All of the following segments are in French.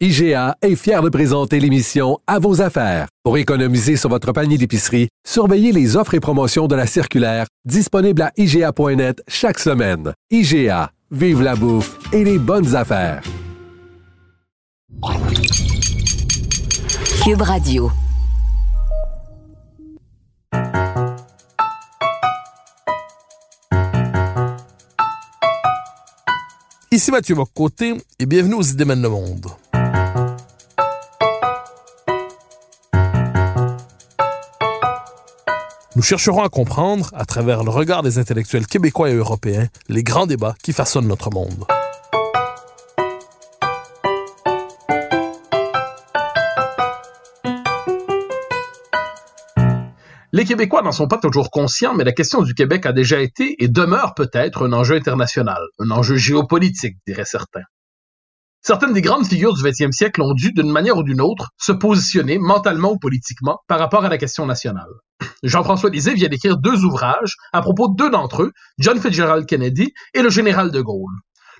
IGA est fier de présenter l'émission À vos affaires. Pour économiser sur votre panier d'épicerie, surveillez les offres et promotions de la circulaire disponible à IGA.net chaque semaine. IGA, vive la bouffe et les bonnes affaires. Cube Radio. Ici Mathieu Bocoté et bienvenue aux Idées mènent le monde. Nous chercherons à comprendre, à travers le regard des intellectuels québécois et européens, les grands débats qui façonnent notre monde. Les Québécois n'en sont pas toujours conscients, mais la question du Québec a déjà été et demeure peut-être un enjeu international, un enjeu géopolitique, diraient certains. Certaines des grandes figures du 20e siècle ont dû, d'une manière ou d'une autre, se positionner mentalement ou politiquement par rapport à la question nationale. Jean-François Lisée vient d'écrire deux ouvrages à propos de deux d'entre eux, John Fitzgerald Kennedy et le général de Gaulle.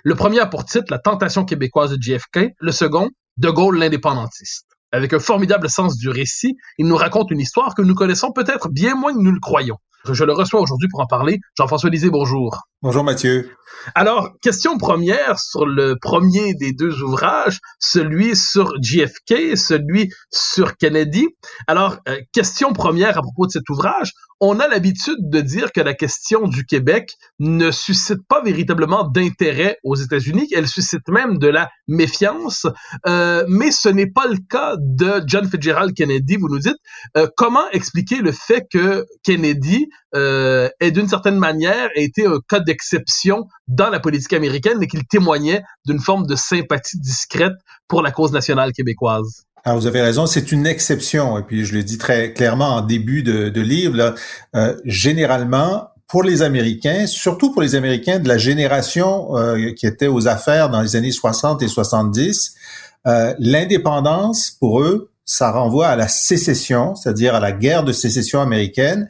Le premier a pour titre La tentation québécoise de JFK, le second, De Gaulle l'indépendantiste. Avec un formidable sens du récit, il nous raconte une histoire que nous connaissons peut-être bien moins que nous le croyons. Je le reçois aujourd'hui pour en parler. Jean-François Lisée, bonjour. Bonjour Mathieu. Alors, question première sur le premier des deux ouvrages, celui sur JFK, celui sur Kennedy. Alors, euh, question première à propos de cet ouvrage, on a l'habitude de dire que la question du Québec ne suscite pas véritablement d'intérêt aux États-Unis, elle suscite même de la méfiance, euh, mais ce n'est pas le cas de John Fitzgerald Kennedy, vous nous dites. Euh, comment expliquer le fait que Kennedy euh, ait d'une certaine manière été un cas d'exception dans la politique américaine et qu'il témoignait d'une forme de sympathie discrète pour la cause nationale québécoise? Alors, vous avez raison, c'est une exception. Et puis, je le dis très clairement en début de, livre, euh, généralement, pour les Américains, surtout pour les Américains de la génération euh, qui était aux affaires dans les années 60 et 70, euh, l'indépendance, pour eux, ça renvoie à la sécession, c'est-à-dire à la guerre de sécession américaine,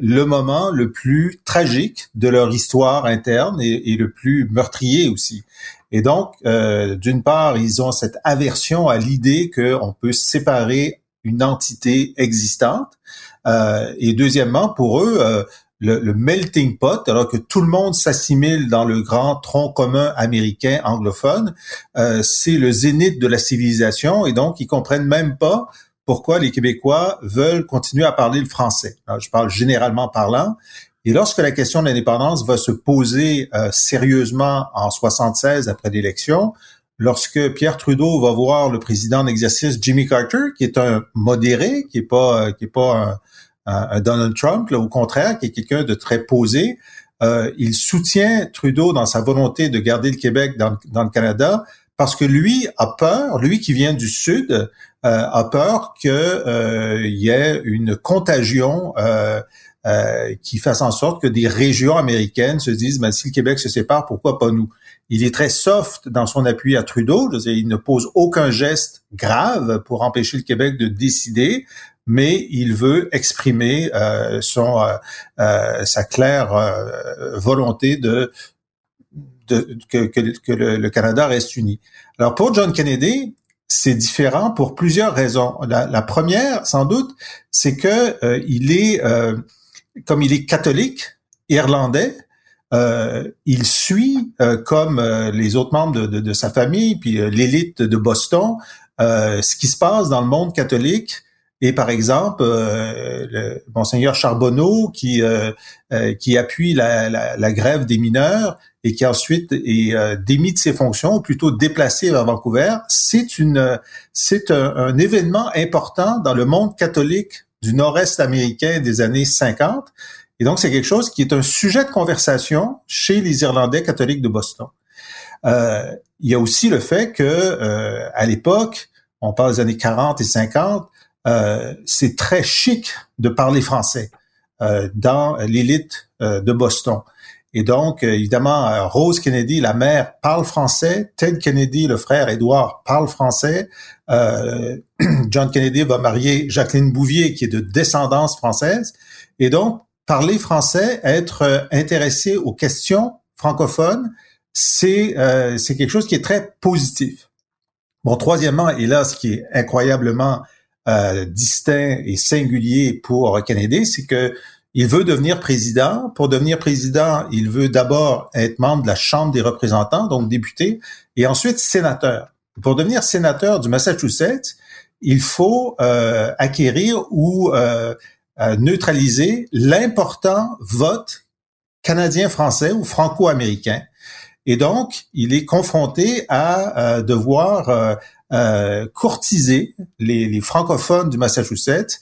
le moment le plus tragique de leur histoire interne et, le plus meurtrier aussi. Et donc, euh, d'une part, ils ont cette aversion à l'idée qu'on peut séparer une entité existante. Euh, et deuxièmement, pour eux, euh, le, melting pot, alors que tout le monde s'assimile dans le grand tronc commun américain anglophone, euh, c'est le zénith de la civilisation. Et donc, ils comprennent même pas pourquoi les Québécois veulent continuer à parler le français. je parle généralement parlant. Et lorsque la question de l'indépendance va se poser euh, sérieusement en 76 après l'élection, lorsque Pierre Trudeau va voir le président d'exercice Jimmy Carter, qui est un modéré, qui est pas euh, qui est pas un, Donald Trump, là, au contraire, qui est quelqu'un de très posé, euh, il soutient Trudeau dans sa volonté de garder le Québec dans, dans le Canada parce que lui a peur, lui qui vient du Sud, euh, a peur qu'il euh, y ait une contagion euh, euh, qui fasse en sorte que des régions américaines se disent, ben, si le Québec se sépare, pourquoi pas nous? Il est très soft dans son appui à Trudeau. il ne pose aucun geste grave pour empêcher le Québec de décider, mais il veut exprimer euh, son euh, sa claire volonté de, que, le, Canada reste uni. Alors pour John Kennedy, c'est différent pour plusieurs raisons. La, première, sans doute, c'est que il est comme il est catholique, irlandais, euh, il suit, euh, comme euh, les autres membres de, sa famille, puis l'élite de Boston, ce qui se passe dans le monde catholique. Et par exemple, le monseigneur Charbonneau qui qui appuie la, grève des mineurs et qui ensuite est démis de ses fonctions, ou plutôt déplacé à Vancouver, c'est une c'est un, événement important dans le monde catholique du nord-est américain des années 50. Et donc, c'est quelque chose qui est un sujet de conversation chez les Irlandais catholiques de Boston. Euh, il y a aussi le fait que, euh, à l'époque, on parle des années 40 et 50, euh, c'est très chic de parler français euh, dans l'élite euh, de Boston. Et donc, évidemment, Rose Kennedy, la mère, parle français. Ted Kennedy, le frère Edward, parle français. John Kennedy va marier Jacqueline Bouvier, qui est de descendance française. Et donc, parler français, être intéressé aux questions francophones, c'est c'est quelque chose qui est très positif. Bon, troisièmement, et là, ce qui est incroyablement euh, distinct et singulier pour Kennedy, c'est que il veut devenir président. Pour devenir président, il veut d'abord être membre de la Chambre des représentants, donc député, et ensuite sénateur. Pour devenir sénateur du Massachusetts, il faut euh, acquérir ou euh, neutraliser l'important vote canadien-français ou franco-américain. Et donc, il est confronté à devoir euh, courtiser les, francophones du Massachusetts.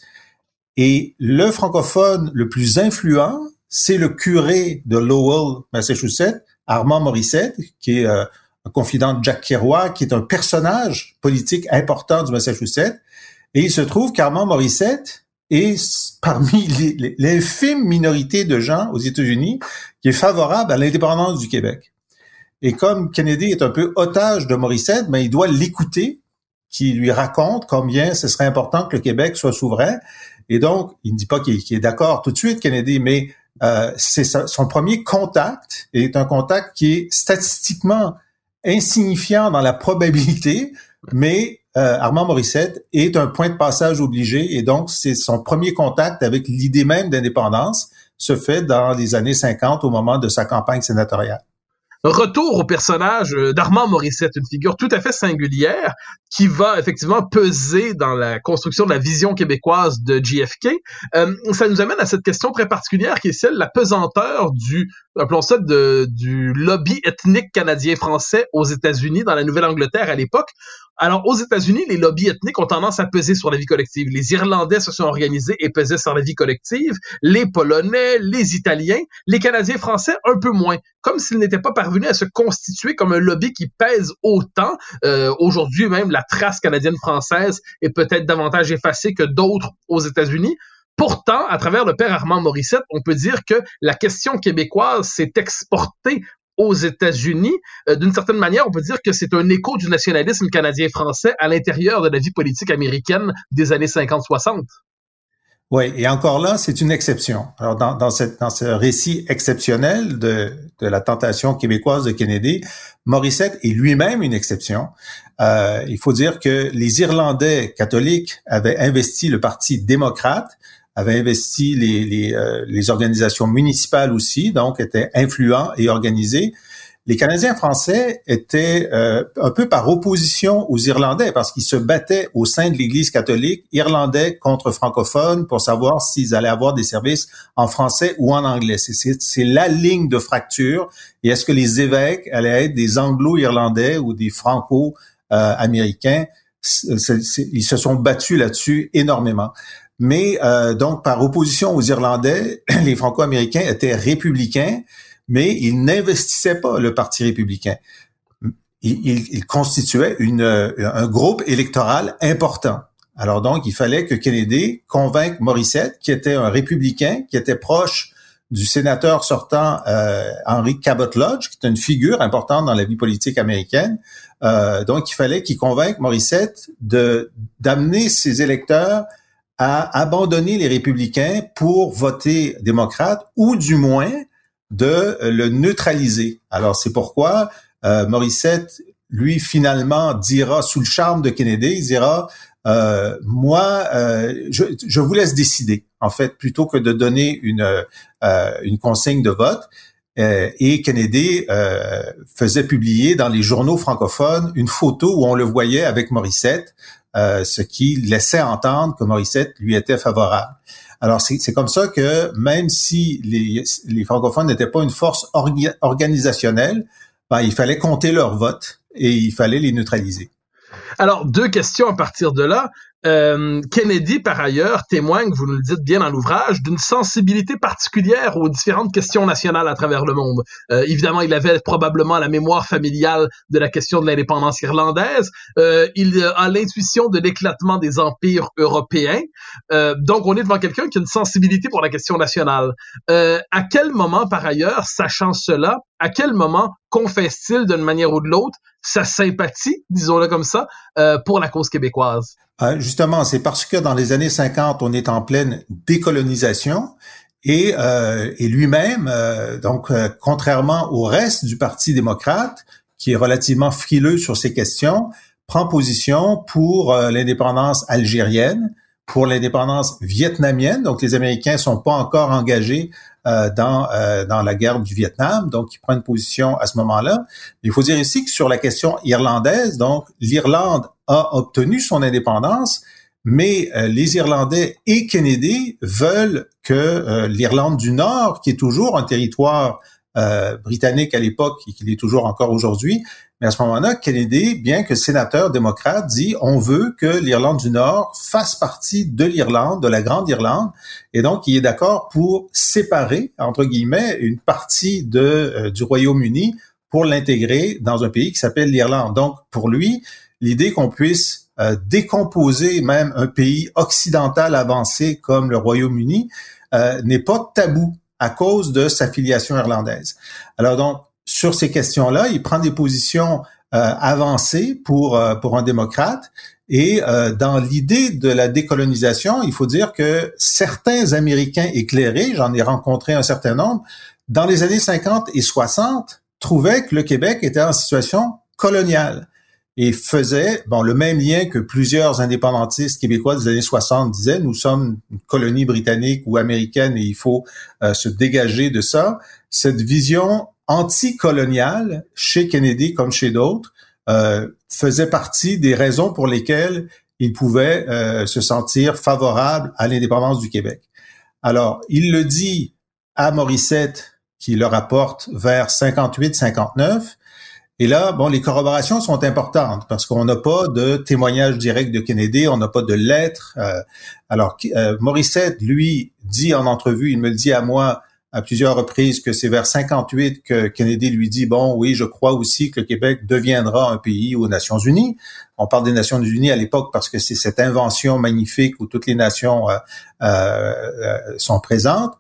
Et le francophone le plus influent, c'est le curé de Lowell, Massachusetts, Armand Morissette, qui est euh, un confident de Jack Kerouac, qui est un personnage politique important du Massachusetts. Et il se trouve qu'Armand Morissette est parmi l'infime minorité de gens aux États-Unis qui est favorable à l'indépendance du Québec. Et comme Kennedy est un peu otage de Morissette, ben, il doit l'écouter, qui lui raconte combien ce serait important que le Québec soit souverain. Et donc, il ne dit pas qu'il est d'accord tout de suite, Kennedy, mais euh, c'est son premier contact est un contact qui est statistiquement insignifiant dans la probabilité, mais euh, Armand Morissette est un point de passage obligé et donc c'est son premier contact avec l'idée même d'indépendance se fait dans les années 50 au moment de sa campagne sénatoriale. Retour au personnage euh, d'Armand Morissette, une figure tout à fait singulière qui va effectivement peser dans la construction de la vision québécoise de JFK. Euh, ça nous amène à cette question très particulière qui est celle de la pesanteur du, appelons ça, du lobby ethnique canadien-français aux États-Unis, dans la Nouvelle-Angleterre à l'époque. Alors, aux États-Unis, les lobbies ethniques ont tendance à peser sur la vie collective. Les Irlandais se sont organisés et pesaient sur la vie collective, les Polonais, les Italiens, les Canadiens français un peu moins, comme s'ils n'étaient pas parvenus à se constituer comme un lobby qui pèse autant. Euh, Aujourd'hui, même, la trace canadienne-française est peut-être davantage effacée que d'autres aux États-Unis. Pourtant, à travers le père Armand Morissette, on peut dire que la question québécoise s'est exportée aux États-Unis. Euh, d'une certaine manière, on peut dire que c'est un écho du nationalisme canadien-français à l'intérieur de la vie politique américaine des années 50-60. Oui, et encore là, c'est une exception. Alors, dans, dans, ce récit exceptionnel de, de la tentation québécoise de Kennedy, Morissette est lui-même une exception. Euh, il faut dire que les Irlandais catholiques avaient investi le Parti démocrate, avaient investi les, les, euh, les organisations municipales aussi, donc étaient influents et organisés les Canadiens français étaient euh, un peu par opposition aux Irlandais parce qu'ils se battaient au sein de l'Église catholique irlandais contre francophones pour savoir s'ils allaient avoir des services en français ou en anglais. C'est la ligne de fracture. Et est-ce que les évêques allaient être des anglo-irlandais ou des franco-américains? Ils se sont battus là-dessus énormément. Mais euh, donc, par opposition aux Irlandais, les Franco-Américains étaient républicains mais il n'investissait pas le Parti républicain. Il, constituait une, un groupe électoral important. Alors donc, il fallait que Kennedy convainque Morissette, qui était un républicain, qui était proche du sénateur sortant euh, Henry Cabot Lodge, qui est une figure importante dans la vie politique américaine. Euh, donc, il fallait qu'il convainque Morissette de d'amener ses électeurs à abandonner les républicains pour voter démocrate, ou du moins de euh, le neutraliser. Alors c'est pourquoi euh, Morissette, lui, finalement, dira sous le charme de Kennedy, il dira euh, moi, je, je, vous laisse décider, en fait, plutôt que de donner une, une consigne de vote. et Kennedy faisait publier dans les journaux francophones une photo où on le voyait avec Morissette, ce qui laissait entendre que Morissette lui était favorable. Alors, c'est comme ça que même si les, francophones n'étaient pas une force organisationnelle, ben, il fallait compter leurs votes et il fallait les neutraliser. Alors, deux questions à partir de là. Euh, Kennedy, par ailleurs, témoigne, vous nous le dites bien dans l'ouvrage, d'une sensibilité particulière aux différentes questions nationales à travers le monde. Euh, évidemment, il avait probablement la mémoire familiale de la question de l'indépendance irlandaise. Euh, il a l'intuition de l'éclatement des empires européens. Euh, donc, on est devant quelqu'un qui a une sensibilité pour la question nationale. Euh, à quel moment, par ailleurs, sachant cela, à quel moment confesse-t-il d'une manière ou de l'autre sa sympathie, disons-le comme ça, euh, pour la cause québécoise? Euh, justement, c'est parce que dans les années 50, on est en pleine décolonisation et, euh, et lui-même, donc contrairement au reste du Parti démocrate, qui est relativement frileux sur ces questions, prend position pour l'indépendance algérienne, pour l'indépendance vietnamienne. Donc, les Américains sont pas encore engagés euh, dans euh, dans la guerre du Vietnam, donc il prend une position à ce moment-là. Il faut dire ici que sur la question irlandaise, donc l'Irlande a obtenu son indépendance, mais euh, les Irlandais et Kennedy veulent que l'Irlande du Nord, qui est toujours un territoire britannique à l'époque et qui est toujours encore aujourd'hui, mais à ce moment-là, Kennedy, bien que sénateur démocrate, dit on veut que l'Irlande du Nord fasse partie de l'Irlande, de la Grande Irlande, et donc il est d'accord pour séparer entre guillemets une partie de euh, du Royaume-Uni pour l'intégrer dans un pays qui s'appelle l'Irlande. Donc pour lui, l'idée qu'on puisse euh, décomposer même un pays occidental avancé comme le Royaume-Uni euh, n'est pas tabou à cause de sa filiation irlandaise. Alors donc sur ces questions-là. Il prend des positions euh, avancées pour euh, pour un démocrate. Et euh, dans l'idée de la décolonisation, il faut dire que certains Américains éclairés, j'en ai rencontré un certain nombre, dans les années 50 et 60, trouvaient que le Québec était en situation coloniale et faisait bon le même lien que plusieurs indépendantistes québécois des années 60 disaient nous sommes une colonie britannique ou américaine et il faut se dégager de ça cette vision anticolonial chez Kennedy comme chez d'autres euh, faisait partie des raisons pour lesquelles il pouvait euh, se sentir favorable à l'indépendance du Québec. Alors, il le dit à Morissette, qui le rapporte vers 58-59. Et là, bon, les corroborations sont importantes parce qu'on n'a pas de témoignage direct de Kennedy, on n'a pas de lettres. Euh, alors, euh, Morissette, lui, dit en entrevue, il me dit à moi, à plusieurs reprises que c'est vers 58 que Kennedy lui dit bon oui je crois aussi que le Québec deviendra un pays aux Nations Unies. On parle des Nations Unies à l'époque parce que c'est cette invention magnifique où toutes les nations euh, euh, sont présentes.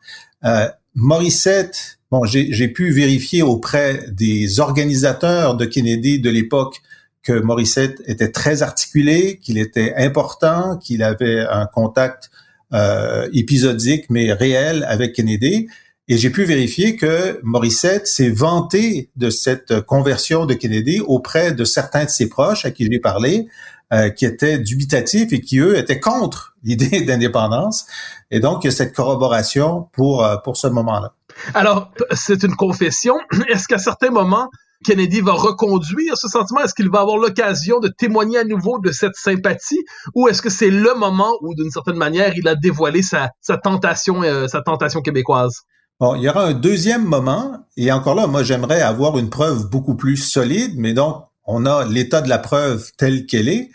Morissette, bon j'ai pu vérifier auprès des organisateurs de Kennedy de l'époque que Morissette était très articulé, qu'il était important, qu'il avait un contact euh, épisodique mais réel avec Kennedy. Et j'ai pu vérifier que Morissette s'est vanté de cette conversion de Kennedy auprès de certains de ses proches à qui j'ai parlé, euh, qui étaient dubitatifs et qui, eux, étaient contre l'idée d'indépendance. Et donc, il y a cette corroboration pour, euh, pour ce moment-là. Alors, c'est une confession. Est-ce qu'à certains moments, Kennedy va reconduire ce sentiment? Est-ce qu'il va avoir l'occasion de témoigner à nouveau de cette sympathie? Ou est-ce que c'est le moment où, d'une certaine manière, il a dévoilé sa, sa tentation, euh, sa tentation québécoise? Bon, il y aura un deuxième moment, et encore là, moi j'aimerais avoir une preuve beaucoup plus solide, mais donc on a l'état de la preuve tel qu'elle est.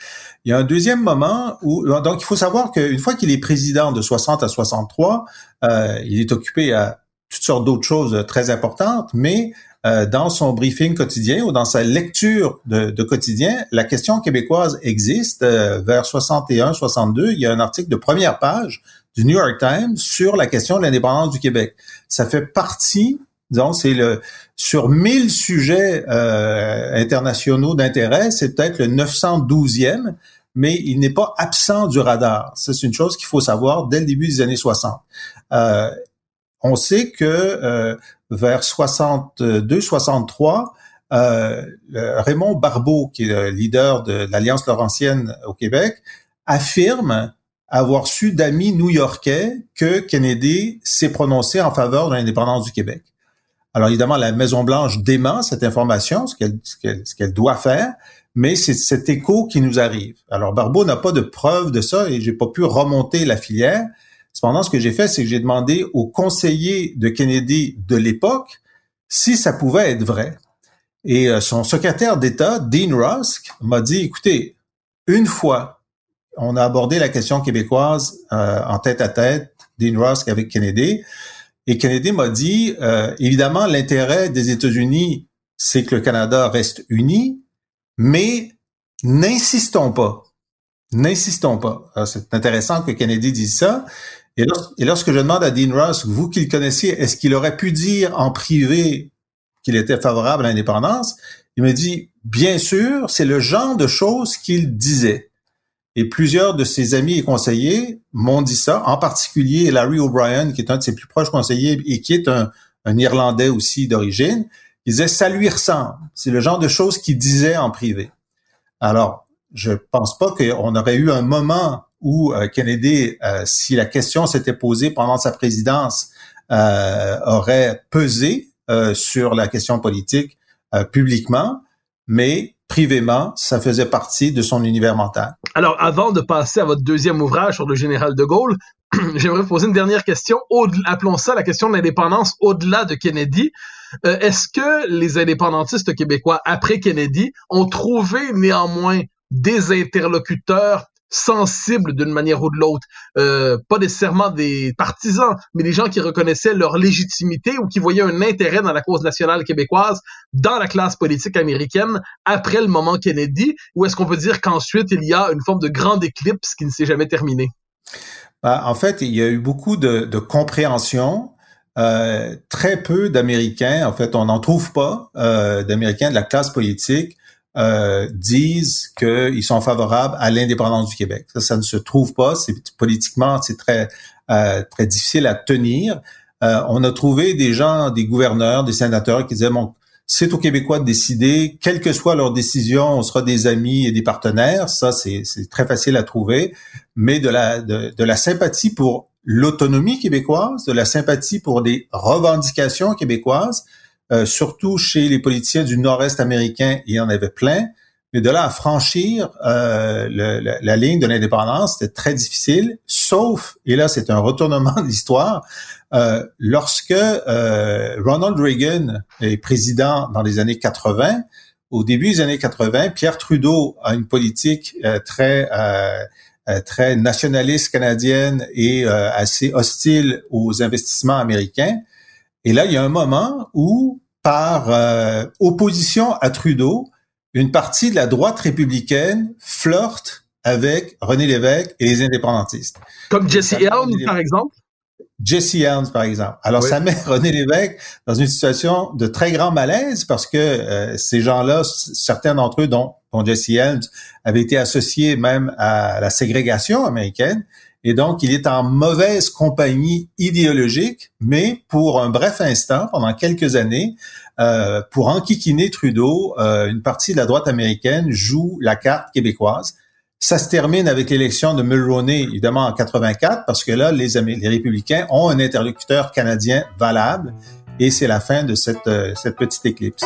Il y a un deuxième moment où, donc il faut savoir qu'une fois qu'il est président de 60 à 63, euh, il est occupé à toutes sortes d'autres choses très importantes, mais euh, dans son briefing quotidien ou dans sa lecture de, de quotidien, la question québécoise existe. Euh, vers 61-62, il y a un article de première page du New York Times sur la question de l'indépendance du Québec. Ça fait partie, disons, c'est le sur 1000 sujets euh, internationaux d'intérêt, c'est peut-être le 912e, mais il n'est pas absent du radar. C'est une chose qu'il faut savoir dès le début des années 60. On sait que euh, vers 62-63, euh, Raymond Barbeau, qui est le leader de l'Alliance Laurentienne au Québec, affirme avoir su d'amis new-yorkais que Kennedy s'est prononcé en faveur de l'indépendance du Québec. Alors évidemment, la Maison-Blanche dément cette information, ce qu'elle ce qu'elle doit faire, mais c'est cet écho qui nous arrive. Alors Barbeau n'a pas de preuve de ça et j'ai pas pu remonter la filière. Cependant, ce que j'ai fait, c'est que j'ai demandé aux conseillers de Kennedy de l'époque si ça pouvait être vrai. Et euh, son secrétaire d'État, Dean Rusk, m'a dit, écoutez, une fois on a abordé la question québécoise euh, en tête à tête, Dean Rusk avec Kennedy. Et Kennedy m'a dit, euh, évidemment, l'intérêt des États-Unis, c'est que le Canada reste uni, mais n'insistons pas. N'insistons pas. C'est intéressant que Kennedy dise ça. Et, lorsque je demande à Dean Rusk, vous qui le connaissiez, est-ce qu'il aurait pu dire en privé qu'il était favorable à l'indépendance? Il me dit, bien sûr, c'est le genre de choses qu'il disait. Et plusieurs de ses amis et conseillers m'ont dit ça, en particulier Larry O'Brien, qui est un de ses plus proches conseillers et qui est un, Irlandais aussi d'origine. Il disait, ça lui ressemble. C'est le genre de choses qu'il disait en privé. Alors, je pense pas qu'on aurait eu un moment où euh, Kennedy, euh, si la question s'était posée pendant sa présidence, euh, aurait pesé sur la question politique publiquement, mais privément, ça faisait partie de son univers mental. Alors, avant de passer à votre deuxième ouvrage sur le général de Gaulle, j'aimerais poser une dernière question. Appelons ça la question de l'indépendance au-delà de Kennedy. Est-ce que les indépendantistes québécois, après Kennedy, ont trouvé néanmoins des interlocuteurs sensibles d'une manière ou de l'autre, euh, pas nécessairement des partisans, mais des gens qui reconnaissaient leur légitimité ou qui voyaient un intérêt dans la cause nationale québécoise dans la classe politique américaine après le moment Kennedy, ou est-ce qu'on peut dire qu'ensuite il y a une forme de grande éclipse qui ne s'est jamais terminée? Ben, en fait, il y a eu beaucoup de, de compréhension. Euh, très peu d'Américains, en fait, on n'en trouve pas euh, d'Américains de la classe politique euh, disent qu'ils sont favorables à l'indépendance du Québec. Ça, ça ne se trouve pas. C'est politiquement, c'est très euh, très difficile à tenir. Euh, on a trouvé des gens, des gouverneurs, des sénateurs qui disaient bon, c'est aux Québécois de décider, quelle que soit leur décision, on sera des amis et des partenaires. Ça, c'est très facile à trouver. Mais de la de, de la sympathie pour l'autonomie québécoise, de la sympathie pour des revendications québécoises, euh, surtout chez les politiciens du nord-est américain, il y en avait plein. Mais de là à franchir euh, la, ligne de l'indépendance, c'était très difficile, sauf, et là c'est un retournement de l'histoire, euh, lorsque Ronald Reagan est président dans les années 80, au début des années 80, Pierre Trudeau a une politique très très nationaliste canadienne et assez hostile aux investissements américains. Et là, il y a un moment où, par euh, opposition à Trudeau, une partie de la droite républicaine flirte avec René Lévesque et les indépendantistes. Comme Jesse Helms, par exemple? Jesse Helms, par exemple. Alors, ça met René Lévesque dans une situation de très grand malaise parce que euh, ces gens-là, certains d'entre eux, dont, dont Jesse Helms, avaient été associés même à la ségrégation américaine. Et donc, il est en mauvaise compagnie idéologique, mais pour un bref instant, pendant quelques années, euh, pour enquiquiner Trudeau, euh, une partie de la droite américaine joue la carte québécoise. Ça se termine avec l'élection de Mulroney, évidemment, en 84, parce que là, les, les républicains ont un interlocuteur canadien valable, et c'est la fin de cette, euh, cette petite éclipse.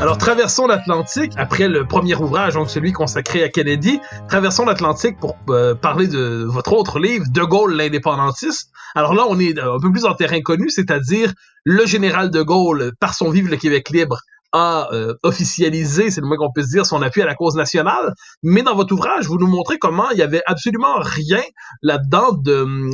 Alors, traversons l'Atlantique, après le premier ouvrage, donc celui consacré à Kennedy, traversons l'Atlantique pour euh, parler de votre autre livre, De Gaulle, l'indépendantiste. Alors là, on est un peu plus en terrain connu, c'est-à-dire le général de Gaulle, par son Vive le Québec libre, a euh, officialisé, c'est le moins qu'on puisse dire, son appui à la cause nationale. Mais dans votre ouvrage, vous nous montrez comment il y avait absolument rien là-dedans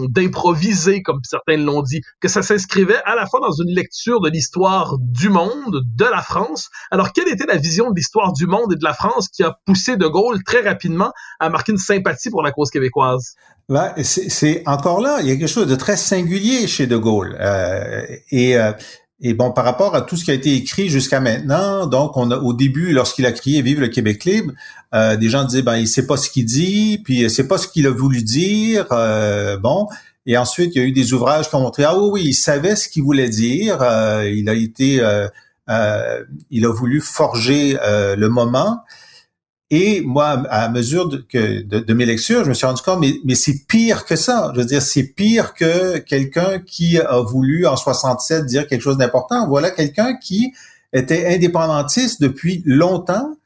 d'improviser, comme certains l'ont dit, que ça s'inscrivait à la fois dans une lecture de l'histoire du monde, de la France. Alors, quelle était la vision de l'histoire du monde et de la France qui a poussé De Gaulle très rapidement à marquer une sympathie pour la cause québécoise? Ben, c'est encore là, il y a quelque chose de très singulier chez De Gaulle. Euh, et euh, Et bon, par rapport à tout ce qui a été écrit jusqu'à maintenant, donc on a au début, lorsqu'il a crié "Vive le Québec libre", euh, des gens disaient ben il sait pas ce qu'il dit, puis c'est pas ce qu'il a voulu dire. Euh, bon, et ensuite il y a eu des ouvrages qui ont montré ah oui oui il savait ce qu'il voulait dire. Euh, il a été, il a voulu forger le moment. Et moi, à mesure de, que, mes lectures, je me suis rendu compte, mais, c'est pire que ça. Je veux dire, c'est pire que quelqu'un qui a voulu en 67 dire quelque chose d'important. Voilà quelqu'un qui était indépendantiste depuis longtemps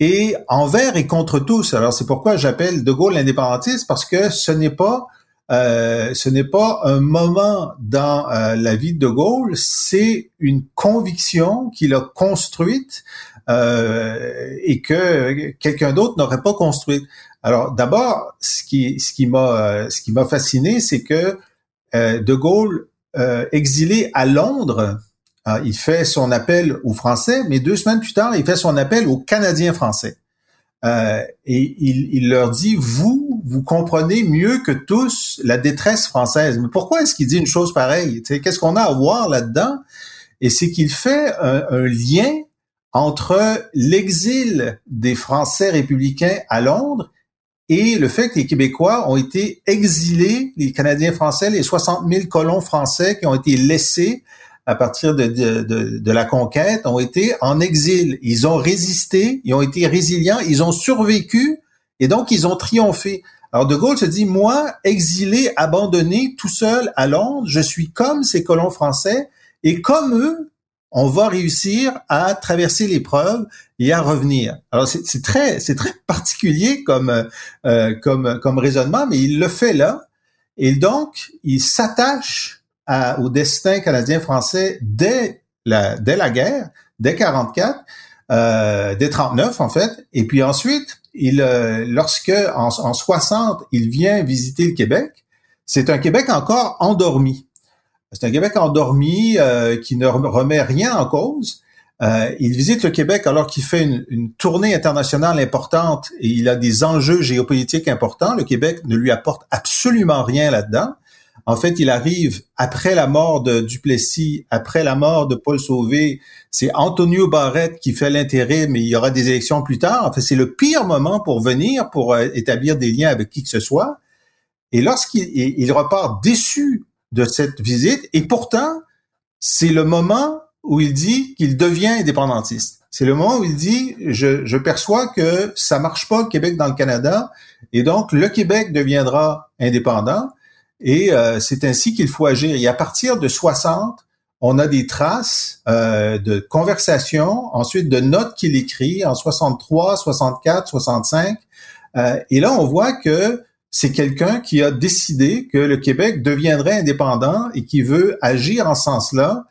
et envers et contre tous. Alors c'est pourquoi j'appelle De Gaulle indépendantiste parce que ce n'est pas euh, ce n'est pas un moment dans euh, la vie de De Gaulle, c'est une conviction qu'il a construite euh, et que quelqu'un d'autre n'aurait pas construit. Alors d'abord, ce qui ce qui m'a ce qui m'a fasciné, c'est que euh, De Gaulle euh, exilé à Londres, il fait son appel aux Français, mais deux semaines plus tard, il fait son appel aux Canadiens français. Euh, et il, il, leur dit, vous, vous comprenez mieux que tous la détresse française. Mais pourquoi est-ce qu'il dit une chose pareille? Qu'est-ce qu'on a à voir là-dedans? Et c'est qu'il fait un, un, lien entre l'exil des Français républicains à Londres et le fait que les Québécois ont été exilés, les Canadiens français, les 60 000 colons français qui ont été laissés à partir de, de, la conquête ont été en exil. Ils ont résisté, ils ont été résilients, ils ont survécu et donc ils ont triomphé. Alors De Gaulle se dit, moi, exilé, abandonné, tout seul à Londres, je suis comme ces colons français et comme eux, on va réussir à traverser l'épreuve et à revenir. Alors c'est très particulier comme euh, comme raisonnement, mais il le fait là et donc il s'attache au destin canadien-français dès la dès la guerre, dès 44, euh, dès 39 en fait, et puis ensuite il euh, lorsque en, en 60 il vient visiter le Québec, c'est un Québec encore endormi. C'est un Québec endormi euh, qui ne remet rien en cause. Euh, il visite le Québec alors qu'il fait une, une, tournée internationale importante et il a des enjeux géopolitiques importants. Le Québec ne lui apporte absolument rien là-dedans. En fait, il arrive après la mort de Duplessis, après la mort de Paul Sauvé. C'est Antonio Barrette qui fait l'intérêt, mais il y aura des élections plus tard. En fait, c'est le pire moment pour venir, pour euh, établir des liens avec qui que ce soit. Et lorsqu'il il repart déçu de cette visite. Et pourtant, c'est le moment où il dit qu'il devient indépendantiste. C'est le moment où il dit je, je perçois que ça marche pas Québec dans le Canada et donc le Québec deviendra indépendant et euh, c'est ainsi qu'il faut agir. Et à partir de 60, on a des traces euh, de conversations, ensuite de notes qu'il écrit en 63, 64, 65. Euh, et là, on voit que c'est quelqu'un qui a décidé que le Québec deviendrait indépendant et qui veut agir en ce sens-là,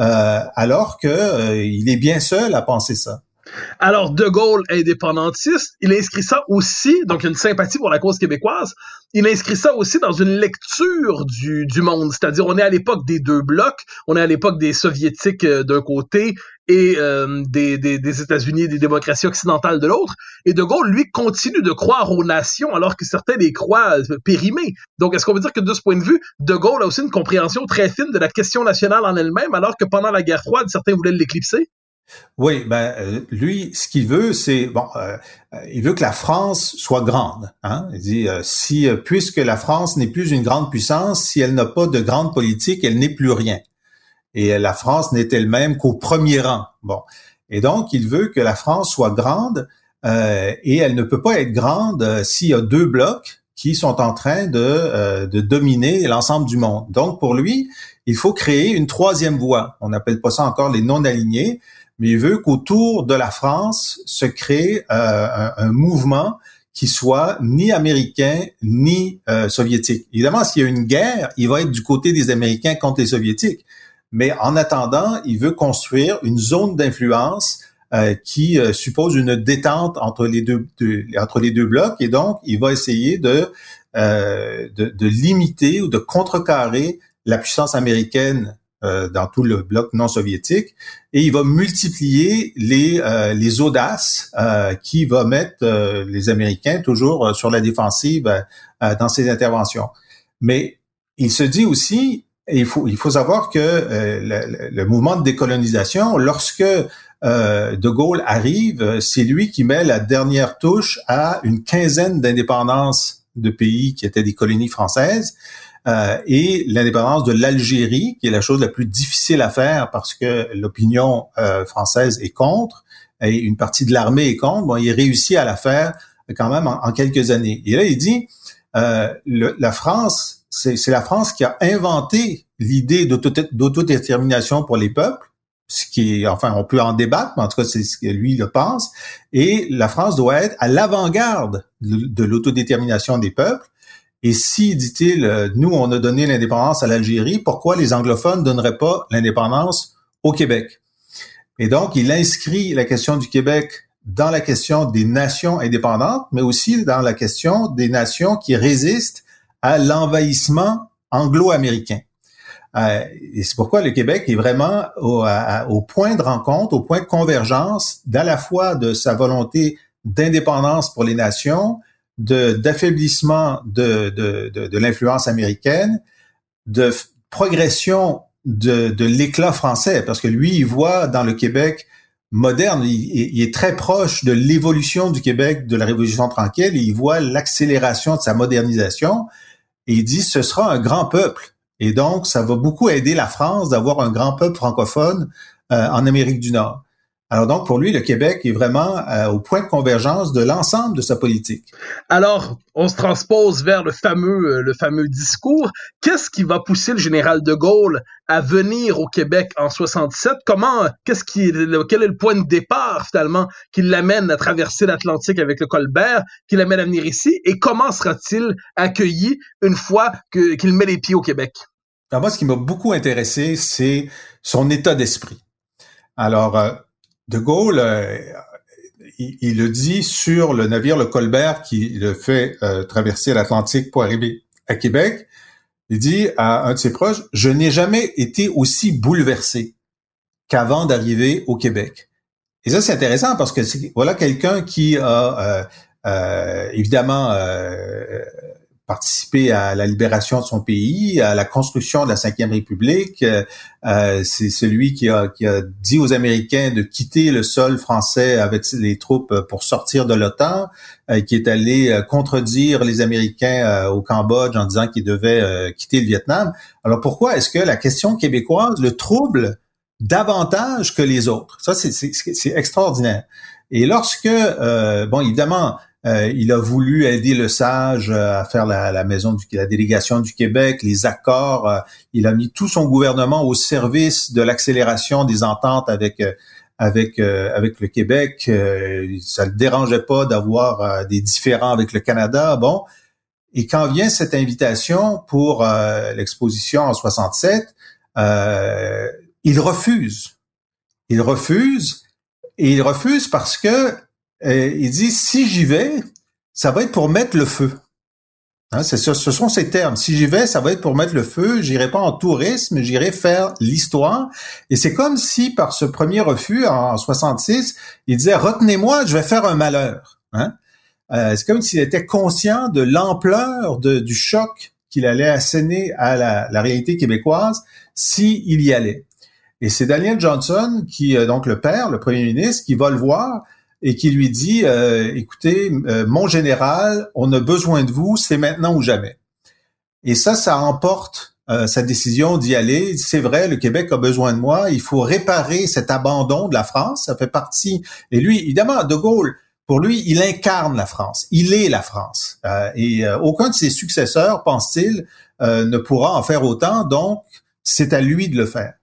euh, alors que euh, est bien seul à penser ça. Alors, De Gaulle, indépendantiste, il inscrit ça aussi, donc une sympathie pour la cause québécoise, il inscrit ça aussi dans une lecture du, du monde, c'est-à-dire on est à l'époque des deux blocs, on est à l'époque des soviétiques euh, d'un côté et euh, des, des, des États-Unis, des démocraties occidentales de l'autre, et De Gaulle, lui, continue de croire aux nations alors que certains les croient euh, périmés. Donc, est-ce qu'on veut dire que de ce point de vue, De Gaulle a aussi une compréhension très fine de la question nationale en elle-même, alors que pendant la guerre froide, certains voulaient l'éclipser? Oui, ben euh, lui, ce qu'il veut, c'est bon, euh, il veut que la France soit grande. Hein? Il dit euh, si puisque la France n'est plus une grande puissance, si elle n'a pas de grande politique, elle n'est plus rien. Et la France n'est elle-même qu'au premier rang. Bon, et donc il veut que la France soit grande et elle ne peut pas être grande s'il y a deux blocs qui sont en train de, de dominer l'ensemble du monde. Donc pour lui, il faut créer une troisième voie. On n'appelle pas ça encore les non-alignés, mais il veut qu'autour de la France se crée euh, un, mouvement qui soit ni américain ni euh, soviétique. Évidemment, s'il y a une guerre, il va être du côté des Américains contre les soviétiques. Mais en attendant, il veut construire une zone d'influence euh, qui suppose une détente entre les deux, entre les deux blocs et donc il va essayer de, de, de limiter ou de contrecarrer la puissance américaine euh, dans tout le bloc non soviétique et il va multiplier les euh, les audaces euh, qui va mettre les Américains toujours sur la défensive dans ses interventions. Mais il se dit aussi Il faut, il faut savoir que euh, le, le, mouvement de décolonisation, lorsque euh, De Gaulle arrive, c'est lui qui met la dernière touche à une quinzaine d'indépendances de pays qui étaient des colonies françaises. Euh, et l'indépendance de l'Algérie, qui est la chose la plus difficile à faire parce que l'opinion euh, française est contre et une partie de l'armée est contre. Bon, il réussit à la faire quand même en, quelques années. Et là, il dit, euh, la France, c'est la France qui a inventé l'idée d'autodétermination pour les peuples, ce qui est, enfin, on peut en débattre, mais en tout cas, c'est ce que lui le pense. Et la France doit être à l'avant-garde de l'autodétermination des peuples. Et si, dit-il, nous, on a donné l'indépendance à l'Algérie, pourquoi les anglophones ne donneraient pas l'indépendance au Québec? Et donc, il inscrit la question du Québec dans la question des nations indépendantes, mais aussi dans la question des nations qui résistent à l'envahissement anglo-américain. Euh, et c'est pourquoi le Québec est vraiment au, au, point de rencontre, au point de convergence d'à la fois de sa volonté d'indépendance pour les nations, de d'affaiblissement de, de, de, l'influence américaine, de progression de, de l'éclat français, parce que lui, il voit dans le Québec moderne, il, est très proche de l'évolution du Québec de la Révolution tranquille, il voit l'accélération de sa modernisation, et il dit ce sera un grand peuple. Et donc, ça va beaucoup aider la France d'avoir un grand peuple francophone euh, en Amérique du Nord. Alors donc, pour lui, le Québec est vraiment euh, au point de convergence de l'ensemble de sa politique. Alors, on se transpose vers le fameux, euh, le fameux discours. Qu'est-ce qui va pousser le général de Gaulle à venir au Québec en 67 Comment, qu'est-ce qui, quel est le point de départ finalement qui l'amène à traverser l'Atlantique avec le Colbert, qui l'amène à venir ici? Et comment sera-t-il accueilli une fois qu'il met les pieds au Québec? Alors moi, ce qui m'a beaucoup intéressé, c'est son état d'esprit. Alors, euh, de Gaulle, euh, il, le dit sur le navire le Colbert qui le fait euh, traverser l'Atlantique pour arriver à Québec. Il dit à un de ses proches, je n'ai jamais été aussi bouleversé qu'avant d'arriver au Québec. Et ça, c'est intéressant parce que voilà quelqu'un qui a euh, évidemment participé à la libération de son pays, à la construction de la Cinquième République. Euh, euh, c'est celui qui a, qui a dit aux Américains de quitter le sol français avec les troupes pour sortir de l'OTAN, euh, qui est allé contredire les Américains au Cambodge en disant qu'ils devaient quitter le Vietnam. Alors pourquoi est-ce que la question québécoise le trouble davantage que les autres? Ça, c'est extraordinaire. Et lorsque, bon, évidemment, euh, il a voulu aider le sage euh, à faire la, maison du, la délégation du Québec, les accords. Euh, il a mis tout son gouvernement au service de l'accélération des ententes avec avec avec le Québec. ça le dérangeait pas d'avoir des différends avec le Canada. Bon, et quand vient cette invitation pour l'exposition en 67, il refuse. Il refuse et il refuse parce que il dit si j'y vais, ça va être pour mettre le feu. Hein, ce sont ces termes. Si j'y vais, ça va être pour mettre le feu. J'irai pas en tourisme, j'irai faire l'histoire. Et c'est comme si par ce premier refus en 66, il disait retenez-moi, je vais faire un malheur. Hein? Euh, c'est comme s'il était conscient de l'ampleur du choc qu'il allait asséner à la, la réalité québécoise s'il y allait. Et c'est Daniel Johnson qui, euh, donc le père, le premier ministre, qui va le voir et qui lui dit euh, écoutez, euh, mon général, on a besoin de vous, c'est maintenant ou jamais. Et ça, ça emporte euh, sa décision d'y aller. C'est vrai, le Québec a besoin de moi. Il faut réparer cet abandon de la France. Ça fait partie. Et lui, évidemment, De Gaulle, pour lui, il incarne la France. Il est la France. et aucun de ses successeurs, pense-t-il, ne pourra en faire autant. Donc, c'est à lui de le faire.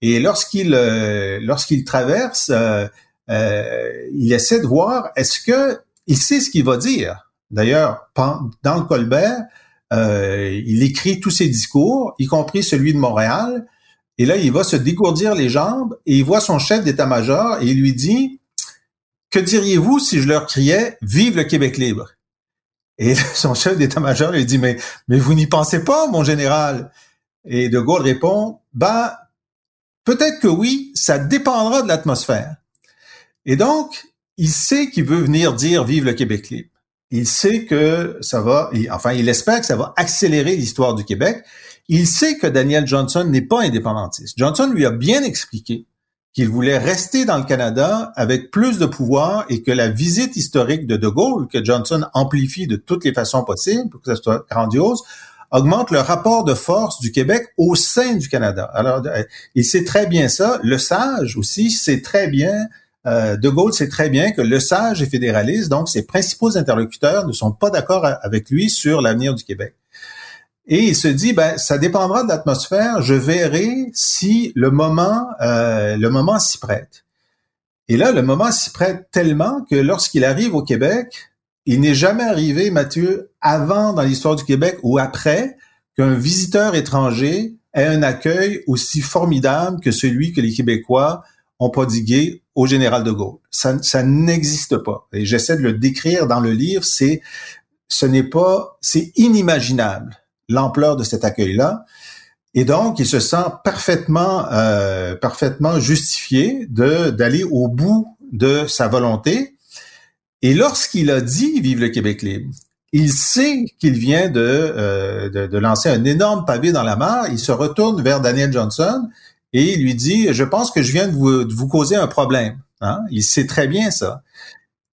Et lorsqu'il lorsqu'il traverse euh, il essaie de voir est-ce que il sait ce qu'il va dire. D'ailleurs, dans le Colbert, euh, il écrit tous ses discours, y compris celui de Montréal. Et là, il va se dégourdir les jambes et il voit son chef d'état-major et il lui dit Que diriez-vous si je leur criais Vive le Québec libre? Et son chef d'état-major lui dit Mais mais vous n'y pensez pas, mon général? Et De Gaulle répond Ben peut-être que oui, ça dépendra de l'atmosphère. Et donc, il sait qu'il veut venir dire vive le Québec libre. Il sait que ça va, enfin, il espère que ça va accélérer l'histoire du Québec. Il sait que Daniel Johnson n'est pas indépendantiste. Johnson lui a bien expliqué qu'il voulait rester dans le Canada avec plus de pouvoir et que la visite historique de De Gaulle, que Johnson amplifie de toutes les façons possibles pour que ça soit grandiose, augmente le rapport de force du Québec au sein du Canada. Alors, euh, il sait très bien ça. Le sage aussi sait très bien, euh, De Gaulle sait très bien que le sage est fédéraliste, donc ses principaux interlocuteurs ne sont pas d'accord avec lui sur l'avenir du Québec. Et il se dit, ben, ça dépendra de l'atmosphère. Je verrai si le moment, euh, le moment s'y prête. Et là, le moment s'y prête tellement que lorsqu'il arrive au Québec, il n'est jamais arrivé, Mathieu, avant dans l'histoire du Québec ou après, qu'un visiteur étranger ait un accueil aussi formidable que celui que les Québécois ont prodigué au général de Gaulle. Ça, ça n'existe pas. Et j'essaie de le décrire dans le livre. C'est, ce n'est pas, c'est inimaginable l'ampleur de cet accueil-là. Et donc, il se sent parfaitement, euh, parfaitement justifié de d'aller au bout de sa volonté. Et lorsqu'il a dit "Vive le Québec libre", il sait qu'il vient de, euh, de, de, lancer un énorme pavé dans la mare. Il se retourne vers Daniel Johnson et il lui dit "Je pense que je viens de vous, de vous causer un problème." Hein? Il sait très bien ça.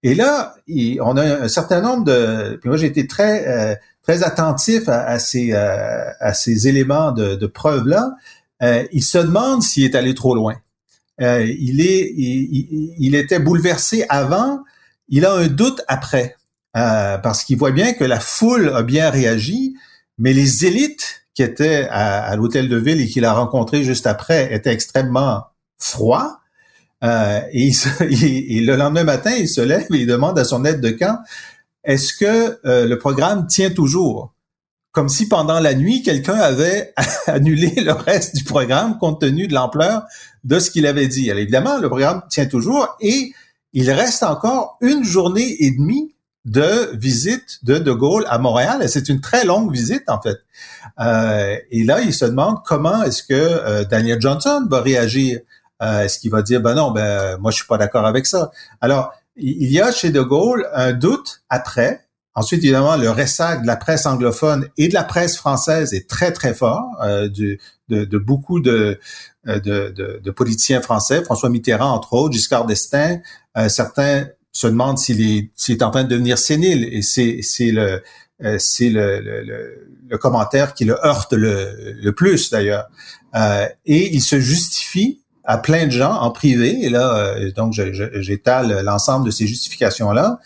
Et là, on a un certain nombre de. Puis moi, j'ai été très euh, très attentif à, ces, euh, à ces éléments de, de preuve-là, euh, il se demande s'il est allé trop loin. Euh, il, est, il, il, était bouleversé avant, il a un doute après, euh, parce qu'il voit bien que la foule a bien réagi, mais les élites qui étaient à, l'hôtel de ville et qu'il a rencontré juste après étaient extrêmement froids. Euh, et, le lendemain matin, il se lève et il demande à son aide de camp est-ce que euh, le programme tient toujours? Comme si pendant la nuit, quelqu'un avait annulé le reste du programme compte tenu de l'ampleur de ce qu'il avait dit. Alors évidemment, le programme tient toujours et il reste encore une journée et demie de visite de De Gaulle à Montréal. Et c'est une très longue visite, en fait. Euh, et là, il se demande comment est-ce que euh, Daniel Johnson va réagir. est-ce qu'il va dire, ben non, ben moi, je suis pas d'accord avec ça. Alors, il y a chez De Gaulle un doute après. Ensuite, évidemment, le ressac de la presse anglophone et de la presse française est très, très fort, euh, de, de, beaucoup de, euh, de, de, de, politiciens français, François Mitterrand, entre autres, Giscard d'Estaing. Euh, certains se demandent s'il est, est en train de devenir sénile, et c'est, le, euh, c'est le, le, le, commentaire qui le heurte le, le plus, d'ailleurs. et il se justifie à plein de gens en privé, et là, euh, donc j'étale l'ensemble de ces justifications-là,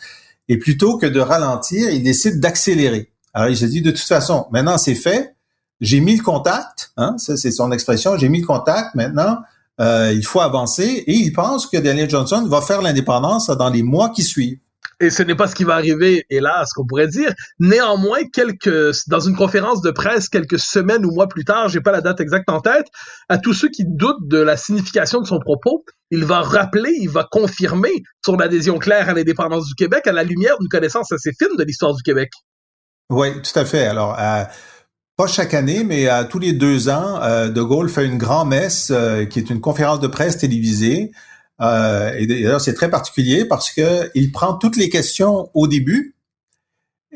et plutôt que de ralentir, il décide d'accélérer. Alors il se dit, de toute façon, maintenant c'est fait, j'ai mis le contact, hein, ça c'est son expression, j'ai mis le contact, maintenant euh, il faut avancer, et il pense que Daniel Johnson va faire l'indépendance dans les mois qui suivent et ce n'est pas ce qui va arriver, hélas, qu'on pourrait dire. Néanmoins, quelques, dans une conférence de presse quelques semaines ou mois plus tard, j'ai pas la date exacte en tête, à tous ceux qui doutent de la signification de son propos, il va rappeler, il va confirmer son adhésion claire à l'indépendance du Québec à la lumière d'une connaissance assez fine de l'histoire du Québec. Oui, tout à fait. Alors, euh, pas chaque année, mais à tous les deux ans, euh, De Gaulle fait une grand-messe euh, qui est une conférence de presse télévisée euh, et d'ailleurs, c'est très particulier parce que il prend toutes les questions au début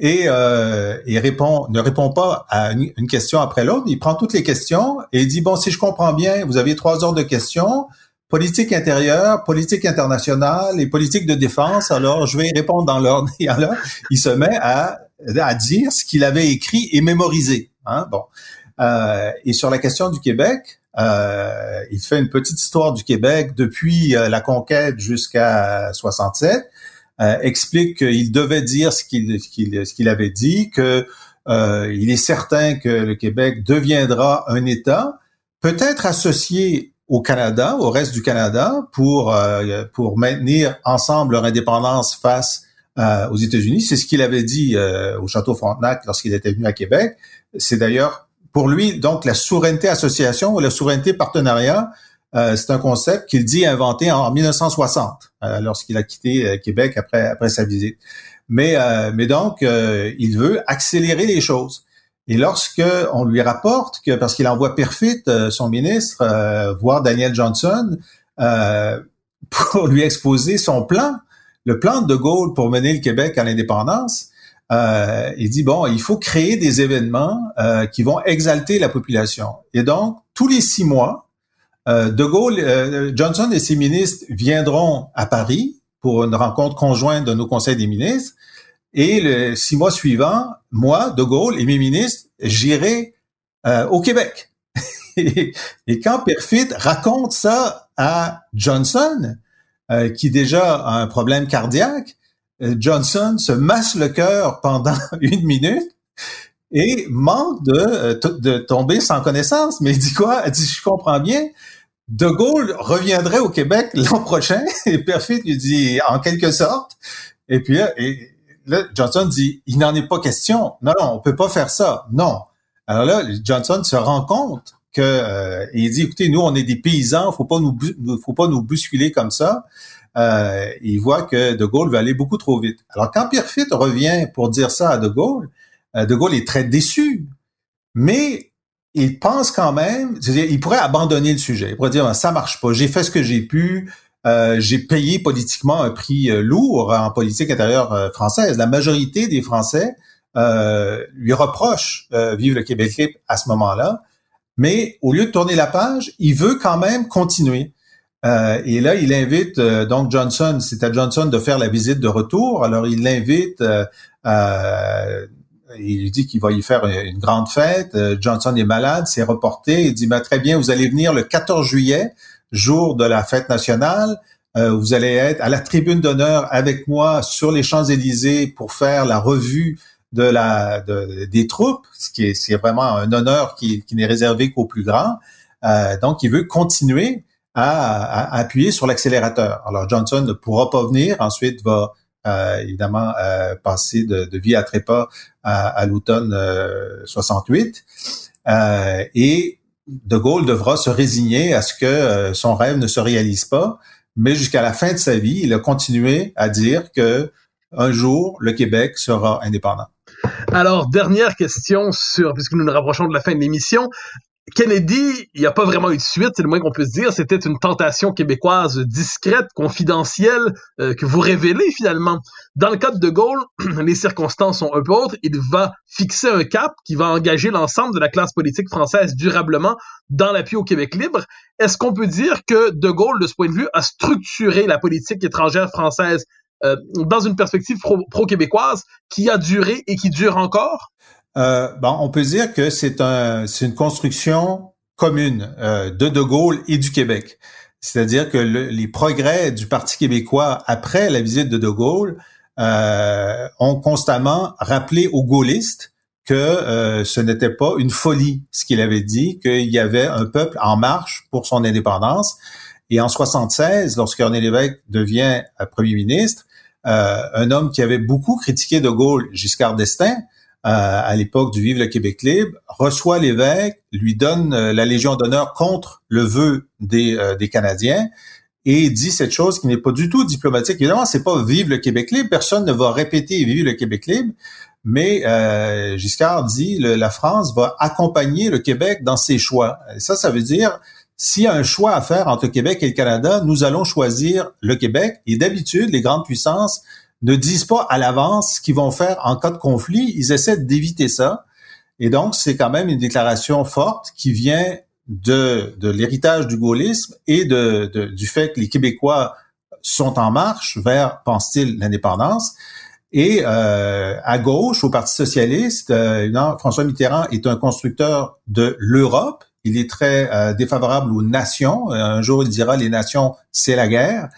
et euh, il répond, ne répond pas à une, question après l'autre. Il prend toutes les questions et il dit bon, si je comprends bien, vous avez trois ordres de questions politique intérieure, politique internationale et politique de défense. Alors, je vais répondre dans l'ordre. Et alors, il se met à, à dire ce qu'il avait écrit et mémorisé. Hein? Bon. Euh, et sur la question du Québec, euh, il fait une petite histoire du Québec depuis euh, la conquête jusqu'à 67. Euh, explique qu'il devait dire ce qu'il avait dit, que il est certain que le Québec deviendra un État, peut-être associé au Canada, au reste du Canada, pour pour maintenir ensemble leur indépendance face aux États-Unis. C'est ce qu'il avait dit au Château Frontenac lorsqu'il était venu à Québec. C'est d'ailleurs pour lui, donc, la souveraineté association ou la souveraineté partenariat, euh, c'est un concept qu'il dit inventer en 1960, euh, lorsqu'il a quitté euh, Québec après, après sa visite. Mais, mais donc, il veut accélérer les choses. Et lorsque on lui rapporte que, parce qu'il envoie Perfit, son ministre, voir Daniel Johnson, pour lui exposer son plan, le plan de Gaulle pour mener le Québec à l'indépendance, euh, il dit bon, il faut créer des événements euh, qui vont exalter la population. Et donc, tous les six mois, euh, De Gaulle, euh, Johnson et ses ministres viendront à Paris pour une rencontre conjointe de nos conseils des ministres. Et le six mois suivants, moi, De Gaulle et mes ministres, j'irai au Québec. et, et, quand Perfit raconte ça à Johnson, qui déjà a un problème cardiaque, euh, Johnson se masse le cœur pendant une minute et manque de, euh, de tomber sans connaissance. Mais il dit quoi? Il dit, je comprends bien. De Gaulle reviendrait au Québec l'an prochain et Perfit lui dit, en quelque sorte. Et puis là, Johnson dit, il n'en est pas question. Non, non, on peut pas faire ça. Non. Alors là, Johnson se rend compte que euh, il dit, écoutez, nous, on est des paysans, faut pas nous, faut pas nous bousculer comme ça euh, il voit que De Gaulle va aller beaucoup trop vite. Alors quand Pierre Fitt revient pour dire ça à De Gaulle, euh, De Gaulle est très déçu, mais il pense quand même, il pourrait abandonner le sujet. Il pourrait dire ça marche pas, j'ai fait ce que j'ai pu, euh, j'ai payé politiquement un prix euh, lourd en politique intérieure euh, française. La majorité des Français lui reprochent vivre le Québec à ce moment-là, mais au lieu de tourner la page, il veut quand même continuer. Euh, et là, il invite euh, donc Johnson, c'est à Johnson de faire la visite de retour. Alors, il l'invite, euh, il lui dit qu'il va y faire une, grande fête. Johnson est malade, c'est reporté. Il dit, bah, très bien, vous allez venir le 14 juillet, jour de la fête nationale. vous allez être à la tribune d'honneur avec moi sur les Champs-Élysées pour faire la revue de la des troupes, ce qui est, c'est vraiment un honneur qui, qui n'est réservé qu'aux plus grands. donc, il veut continuer à, appuyer sur l'accélérateur. Alors Johnson ne pourra pas venir, ensuite va euh, évidemment euh, passer de, vie à trépas à, l'automne 68 euh, et De Gaulle devra se résigner à ce que son rêve ne se réalise pas, mais jusqu'à la fin de sa vie, il a continué à dire que un jour le Québec sera indépendant. Alors, dernière question puisque nous nous rapprochons de la fin de l'émission, Kennedy, il n'y a pas vraiment eu de suite, c'est le moins qu'on peut se dire. C'était une tentation québécoise discrète, confidentielle, euh, que vous révélez finalement. Dans le cas de De Gaulle, les circonstances sont un peu autres. Il va fixer un cap qui va engager l'ensemble de la classe politique française durablement dans l'appui au Québec libre. Est-ce qu'on peut dire que De Gaulle, de ce point de vue, a structuré la politique étrangère française euh, dans une perspective pro-québécoise qui a duré et qui dure encore? Euh, bon, on peut dire que c'est un, une construction commune euh, de De Gaulle et du Québec. C'est-à-dire que les progrès du Parti québécois après la visite de De Gaulle euh, ont constamment rappelé aux gaullistes que euh, ce n'était pas une folie ce qu'il avait dit, qu'il y avait un peuple en marche pour son indépendance. Et en 76, lorsque René Lévesque devient premier ministre, un homme qui avait beaucoup critiqué De Gaulle, Giscard d'Estaing, à l'époque du Vive le Québec libre, reçoit l'évêque, lui donne euh, la Légion d'honneur contre le vœu des, euh, des Canadiens et dit cette chose qui n'est pas du tout diplomatique. Évidemment, c'est pas Vive le Québec libre, personne ne va répéter Vive le Québec libre, mais euh, Giscard dit la France va accompagner le Québec dans ses choix. Ça, ça veut dire s'il y a un choix à faire entre le Québec et le Canada, nous allons choisir le Québec. Et d'habitude, les grandes puissances ne disent pas à l'avance ce qu'ils vont faire en cas de conflit. Ils essaient d'éviter ça. Et donc, c'est quand même une déclaration forte qui vient de, de l'héritage du gaullisme et de, du fait que les Québécois sont en marche vers, pense-t-il, l'indépendance. Et euh, à gauche, au Parti socialiste, euh, François Mitterrand est un constructeur de l'Europe. Il est très euh, défavorable aux nations. Un jour, il dira les nations, c'est la guerre.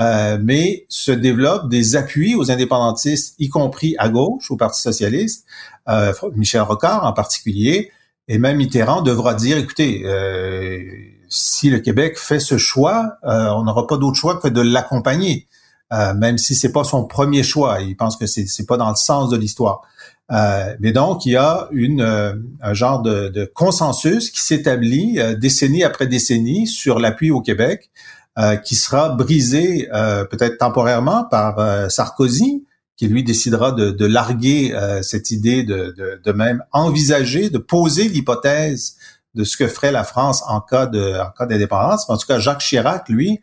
Euh, mais se développent des appuis aux indépendantistes, y compris à gauche, au Parti socialiste, euh, Michel Rocard en particulier, et même Mitterrand devra dire, écoutez, euh, si le Québec fait ce choix, on n'aura pas d'autre choix que de l'accompagner, même si c'est pas son premier choix. Il pense que c'est pas dans le sens de l'histoire. Mais donc, il y a une, un genre de, de consensus qui s'établit décennie après décennie sur l'appui au Québec. Euh, qui sera brisé euh, peut-être temporairement par euh, Sarkozy, qui lui décidera de, de larguer cette idée de, de, de, même envisager, de poser l'hypothèse de ce que ferait la France en cas de en cas d'indépendance. En tout cas, Jacques Chirac, lui,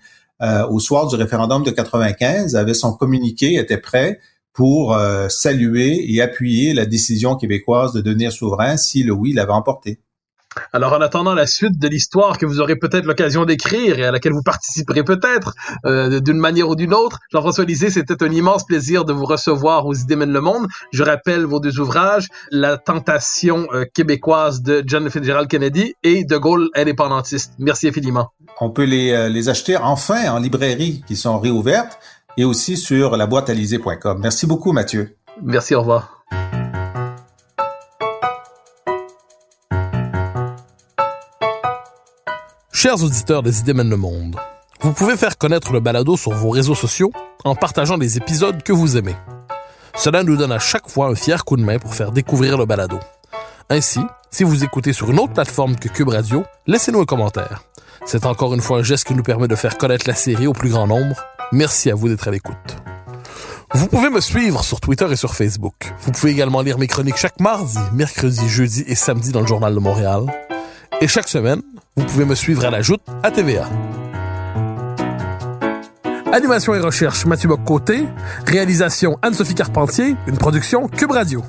au soir du référendum de 95, avait son communiqué, était prêt pour euh, saluer et appuyer la décision québécoise de devenir souverain si le oui l'avait emporté. Alors, en attendant la suite de l'histoire que vous aurez peut-être l'occasion d'écrire et à laquelle vous participerez peut-être euh, d'une manière ou d'une autre, Jean-François Lisée, c'était un immense plaisir de vous recevoir aux Idées mènent le monde. Je rappelle vos deux ouvrages, La tentation euh, québécoise de John Fitzgerald Kennedy et De Gaulle indépendantiste. Merci infiniment. On peut les, euh, les acheter enfin en librairie qui sont réouvertes et aussi sur la Merci beaucoup, Mathieu. Merci, au revoir. Chers auditeurs des idées mènent le monde, vous pouvez faire connaître le balado sur vos réseaux sociaux en partageant les épisodes que vous aimez. Cela nous donne à chaque fois un fier coup de main pour faire découvrir le balado. Ainsi, si vous écoutez sur une autre plateforme que Cube Radio, laissez-nous un commentaire. C'est encore une fois un geste qui nous permet de faire connaître la série au plus grand nombre. Merci à vous d'être à l'écoute. Vous pouvez me suivre sur Twitter et sur Facebook. Vous pouvez également lire mes chroniques chaque mardi, mercredi, jeudi et samedi dans le Journal de Montréal. Et chaque semaine, vous pouvez me suivre à la joute à TVA. Animation et recherche Mathieu Bock-Côté. Réalisation Anne-Sophie Carpentier. Une production Cube Radio.